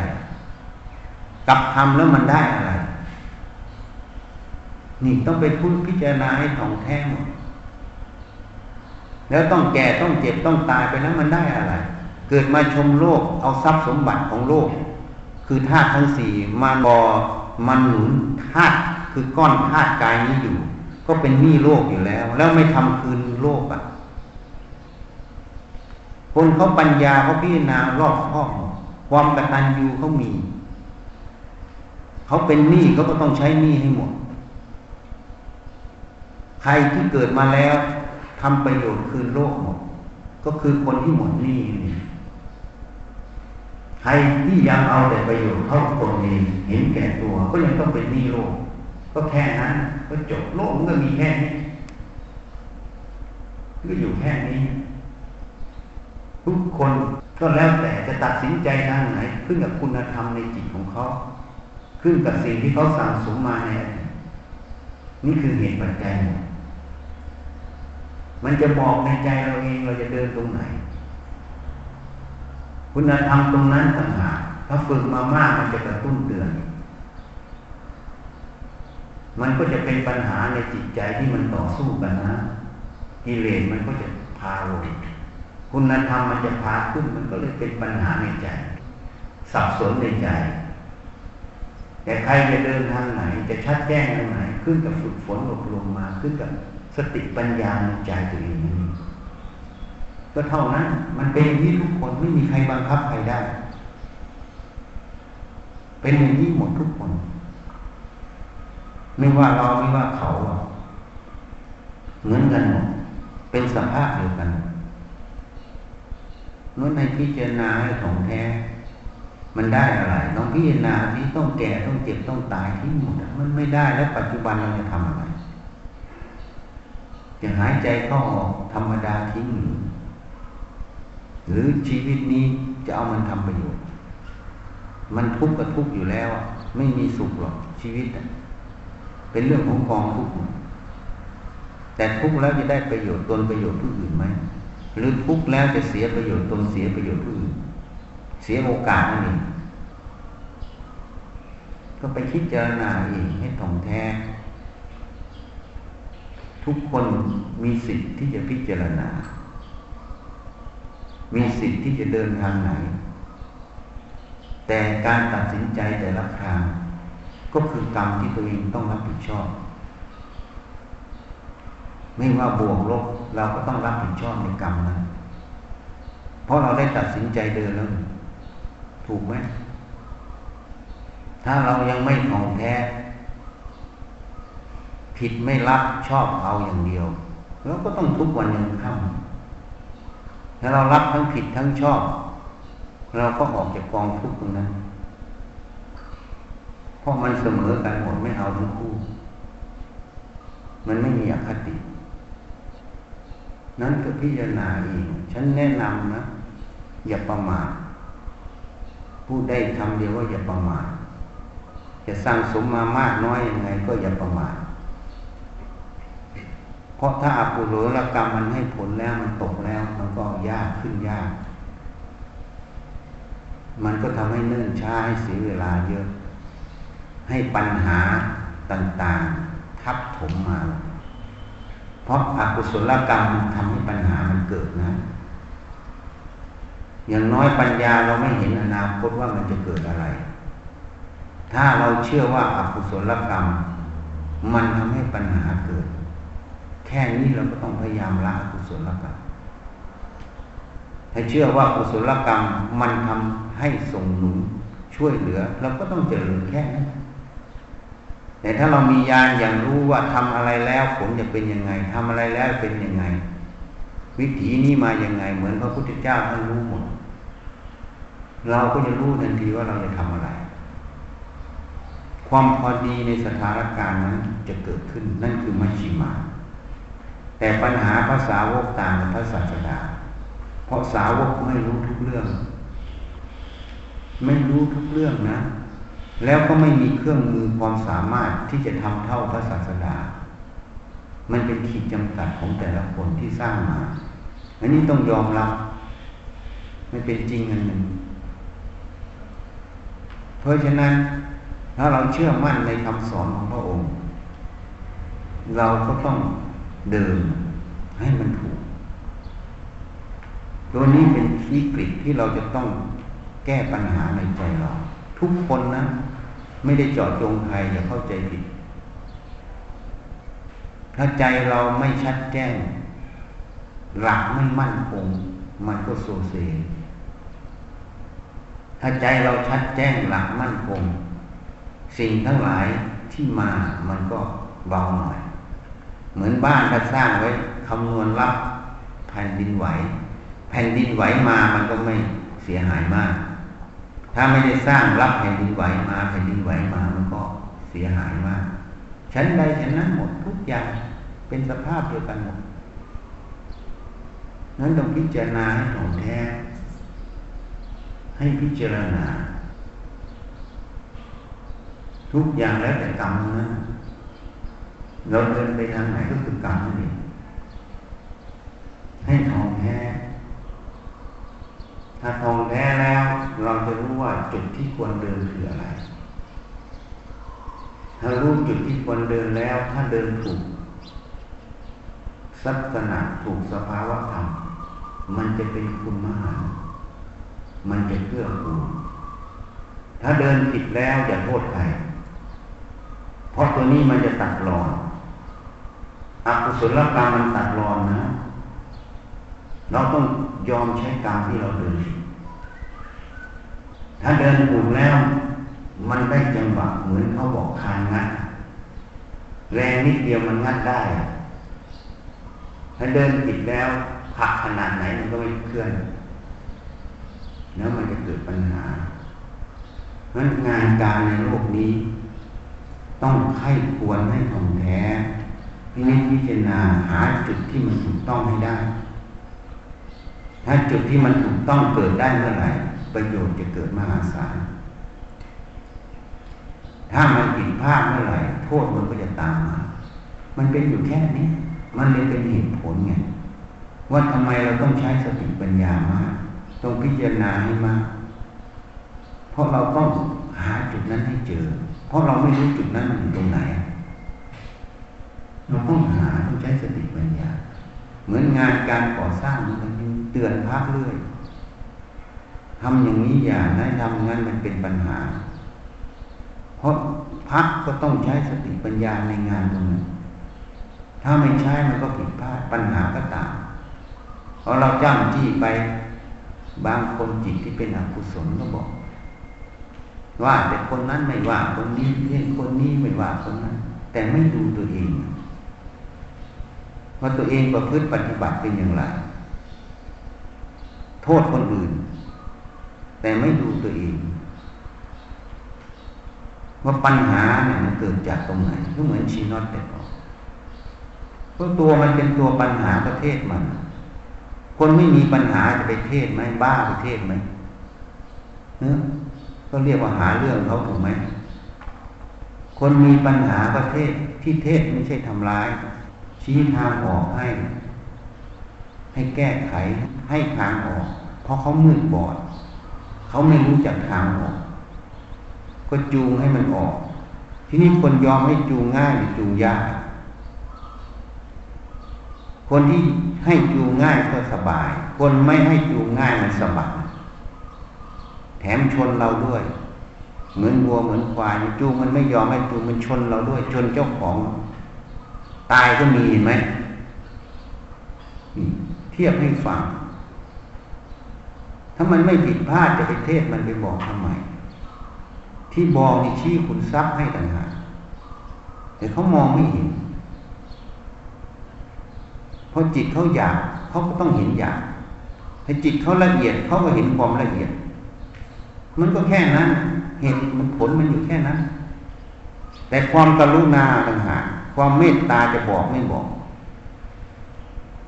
Speaker 1: กับทำแล้วมันได้อะไร นี่ต้องไปพูดพิจารณาให้ถ่องแท้หมด แล้วต้องแก่ต้องเจ็บต้องตายไปแล้วมันได้อะไร เกิดมาชมโลกเอาทรัพย์สมบัติของโลก คือธาตุทั้งสี่มาบอมันหนุนธาตุคือก้อนธาตุกายนี้อยู่ ก็เป็นหนี้โลกอยู่แล้ว แล้วไม่ทำคืนโลกอะ คนเขาปัญญาเขาพิจารณารอบคอบความกตัญญูเขามีเขาเป็นหนี้เขาก็ต้องใช้หนี้ให้หมด ใครที่เกิดมาแล้ว ทำประโยชน์คืนโลกหมด ก็คือคนที่หมดหนี้นี่ใครที่ยังเอาแต่ประโยชน์เข้าตนเองเห็นแก่ตัว ก็ยังต้องเป็นหนี้โลก ก็แค่นั้น ก็จบโลกมันก็มีแค่นี้ก็อยู่แค่นี้ ทุกคนก็แล้วแต่จะตัดสินใจทางไหนขึ้นกับคุณธรรมในจิตของเขาขึ้นกับสิ่งที่เขาสั่งสมมาเนี่ยนี่คือเหตุปัจจัยหมด มันจะบอกในใจเราเองเราจะเดินตรงไหน คุณธรรมตรงนั้นต่างหากถ้าฝึกมามากมันจะกระตุ้นเตือน มันก็จะเป็นปัญหาในจิตใจที่มันต่อสู้กันนะกิเลสมันก็จะพาลงคุณธรรมมันจะพาขึ้นมันก็เลยเป็นปัญหาในใจ สับสนในใจ แต่ใครจะเดินทางไหน จะชัดแจ้งทางไหน ขึ้นกับฝึกฝนอบรมมาขึ้นกับ สติปัญญาในใจตัวเองก็เท่านั้น มันเป็นอย่างนี้ทุกคนไม่มีใครบังคับใครได้ เป็นอย่างนี้หมดทุกคน ไม่ว่าเราไม่ว่าเขา เหมือนกันหมดเป็นสภาพเดียวกันนู้นในพิจารณาให้ของแท้ มันได้อะไรน้องพิจารณาที่ต้องแก่ต้องเจ็บต้องตายที่หมดมันไม่ได้แล้วปัจจุบันเราจะทำอะไร จะหายใจเข้าออกธรรมดาทิ้งหรือหรือชีวิตนี้จะเอามันทำประโยชน์ มันทุกข์ก็ทุกข์อยู่แล้ว ไม่มีสุขหรอกชีวิตเป็นเรื่องของกองทุกข์แต่ทุกข์แล้วจะได้ประโยชน์ตนประโยชน์ผู้อื่นไหมหรือทุกข์แล้วจะเสียประโยชน์ตนเสียประโยชน์ผู้อื่นเสียโอกาสนั่นเองก็ไปคิดเจารณาเองให้ถ่องแท้ ทุกคนมีสิทธิ์ที่จะพิจารณา มีสิทธิ์ที่จะเดินทางไหน แต่การตัดสินใจแต่ละครั้งก็คือกรรมที่ตัวเองต้องรับผิดชอบ ไม่ว่าบวกลบเราก็ต้องรับผิดชอบในกรรมนั้น เพราะเราได้ตัดสินใจเดินแล้ว ถูกไหม ถ้าเรายังไม่ท่องแท้ ผิดไม่รับชอบเอาอย่างเดียวเราก็ต้องทุกวันยังค่ำถ้าเรารับทั้งผิดทั้งชอบ เราก็ออกจากกองทุกข์ตรงนั้นเพราะมันเสมอกันหมดไม่เอาทั้งคู่ มันไม่มีอคติ นั้นก็พิจารณาเองฉันแนะนำนะ อย่าประมาทพูดได้คำเดียวว่าอย่าประมาทจะสร้างสมมามากน้อยยังไงก็อย่าประมาท เพราะถ้าอกุศลกรรมมันให้ผลแล้วมันตกแล้ว มันก็ยากขึ้นยาก มันก็ทำให้เนื่นช้าให้เสียเวลาเยอะ ให้ปัญหาต่างๆ ทับถมมา เพราะอากุศลกรรมทำให้ปัญหามันเกิดนะ อย่างน้อยปัญญาเราไม่เห็นอนาคตว่ามันจะเกิดอะไร ถ้าเราเชื่อว่าอากุศลกรรม มันทำให้ปัญหาเกิด แค่นี้เราก็ต้องพยายามละอกุศลกรรมถ้าเชื่อว่ากุศลกรรมมันทำให้ส่งหนุนช่วยเหลือเราก็ต้องเจริญแค่นั้นแต่ถ้าเรามีญาณอย่างรู้ว่าทำอะไรแล้วผลจะเป็นยังไงทำอะไรแล้วเป็นยังไง วิถีนี้มาอย่างไง เหมือนพระพุทธเจ้าท่านรู้หมดเราก็จะรู้ทันทีว่าเราจะทำอะไร ความพอดีในสถานการณ์นั้นจะเกิดขึ้นนั่นคือมัชชิมา แต่ปัญหาภาษาวกต่างกับพระศาสดา เพราะสาวกไม่รู้ทุกเรื่อง ไม่รู้ทุกเรื่องนะ แล้วก็ไม่มีเครื่องมือความสามารถที่จะทำเท่าพระศาสดา มันเป็นขีดจำกัดของแต่ละคนที่สร้างมา อันนี้ต้องยอมรับมันเป็นจริงอันหนึ่ง เพราะฉะนั้นถ้าเราเชื่อมั่นในคำสอนของพระองค์ เราก็ต้อง เดินให้มันถูก ตัวนี้เป็นวิกฤตที่เราจะต้องแก้ปัญหาในใจเรา ทุกคนนะ ไม่ได้จอดจงใครอย่าเข้าใจผิด ถ้าใจเราไม่ชัดแจ้ง หลักไม่มั่นคงมันก็โซเซถ้าใจเราชัดแจ้งหลักมั่นคง สิ่งทั้งหลายที่มามันก็เบาหน่อย เหมือนบ้านถ้าสร้างไว้คำนวณรับแผ่นดินไหว แผ่นดินไหวมามันก็ไม่เสียหายมาก ถ้าไม่ได้สร้างรับแผ่นดินไหวมา แผ่นดินไหวมามันก็เสียหายมากชั้นใดชั้นนั้นหมดทุกอย่างเป็นสภาพเดียวกันหมดนั้นต้องพิจารณาให้ถ่องแท้ ให้พิจารณา ทุกอย่างแล้วแต่กรรมนั้น เราเดินไปทางไหนก็คือกรรมนั่นเองให้ถ่องแท้ถ้าทองแท้แล้ว เราจะรู้ว่าจุดที่ควรเดินคืออะไร ถ้ารู้จุดที่ควรเดินแล้ว ถ้าเดินถูกสักษณะถูกสภาวะธรรมมันจะเป็นคุณมหา มันจะเพื่อคูณถ้าเดินผิดแล้วอย่าโทษใคร เพราะตัวนี้มันจะตัดรอน อกุศลกรรมมันตัดรอนนะ เราต้องยอมใช้กรรมที่เราเดิน ถ้าเดินถูกแล้ว มันได้จังหวะเหมือนเขาบอกคานงัดแรงนิดเดียวมันงัดได้ ถ้าเดินผิดแล้วผักขนาดไหนมันก็ไม่เคลื่อนแล้วมันจะเกิดปัญหา เพราะงานการในโลกนี้ ต้องไข้ควรให้ถ่องแท้ พินิจพิจารณาหาจุดที่มันถูกต้องให้ได้ ถ้าจุดที่มันถูกต้องเกิดได้เมื่อไหร่ ประโยชน์จะเกิดมหาศาล ถ้ามันผิดพลาดเมื่อไหร่ โทษมันก็จะตามมา มันเป็นอยู่แค่นี้ มันเลยเป็นเหตุผลไง ว่าทำไมเราต้องใช้สติปัญญามาก ต้องพิจารณาให้มาก เพราะเราต้องหาจุดนั้นให้เจอ เพราะเราไม่รู้จุดนั้นมันอยู่ตรงไหน เราต้องหาต้องใช้สติปัญญา เหมือนงานการก่อสร้างมันเตือนพระเรื่อยทำอย่างนี้อย่านั้นทำงั้นมันเป็นปัญหา เพราะพักก็ต้องใช้สติปัญญาในงานตรงนั้น ถ้าไม่ใช้มันก็ผิดพลาดปัญหาก็ตามเพอเราจ้ำจี้ไปบางคนจิตที่เป็นอกุศลก็บอก ว่าแต่คนนั้นไม่ว่าคนนี้เพื่อนคนนี้ไม่ว่าคนนั้น แต่ไม่ดูตัวเอง ว่าตัวเองประพฤติปฏิบัติเป็นอย่างไร โทษคนอื่น แต่ไม่ดูตัวเอง ว่าปัญหาเนี่ยมันเกิดจากตรงไหนก็เหมือนชีนอตแต่บอกเพราะตัวมันเป็นตัวปัญหาประเทศมัน คนไม่มีปัญหาจะไปเทศไหมบ้าไปเทศไหมเนื้อก็เรียกว่าหาเรื่องเขาถูกไหมคนมีปัญหาประเทศที่เทศไม่ใช่ทำร้าย ชี้ทางออกให้ ให้แก้ไขให้ทางออก เพราะเขามืดบอด เขาไม่รู้จักทางออก ก็จูงให้มันออก ที่นี่คนยอมให้จูงง่ายหรือจูงยาก คนที่ให้จูงง่ายก็สบาย คนไม่ให้จูงง่ายมันสบายแถมชนเราด้วย เหมือนวัวเหมือนควายจูงมันไม่ยอมให้จูงมันชนเราด้วย ชนเจ้าของ ตายก็มีเห็นไหมเทียบให้ฟัง ถ้ามันไม่ผิดพลาดจะไปเทศมันไปบอกทำไม ที่บอกนี่ชี้ขุนทรัพย์ให้ต่างหากแต่เขามองไม่เห็นเพราะจิตเขาอยากเขาก็ต้องเห็นอยากถ้าจิตเขาละเอียดเขาก็เห็นความละเอียด มันก็แค่นั้น เหตุมันผลมันอยู่แค่นั้น แต่ความกรุณาต่างหาก ความเมตตาจะบอกไม่บอก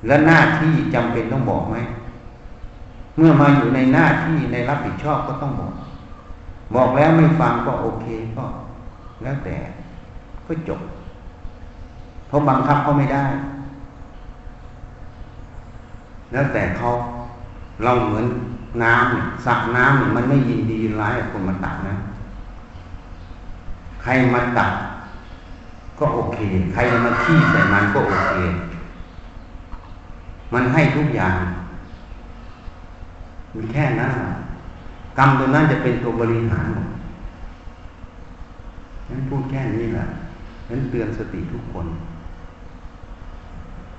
Speaker 1: และหน้าที่จำเป็นต้องบอกไหมเมื่อมาอยู่ในหน้าที่ในรับผิดชอบก็ต้องบอก บอกแล้วไม่ฟังก็โอเคก็แล้วแต่ก็จบ เพราะบังคับเขาไม่ได้ แล้วแต่เขาเราเหมือนน้ำเนี่ยสักน้ำเนี่ยมันไม่ยินดีร้ายคนมาตักนะ ใครมาตัก ก็โอเค ใครมาขี้ใส่มันก็โอเค มันให้ทุกอย่างมีแค่นั้นกรรมตัวนั้นจะเป็นตัวบริหารนั้นพูดแค่นี้แหละนั้นเตือนสติทุกคน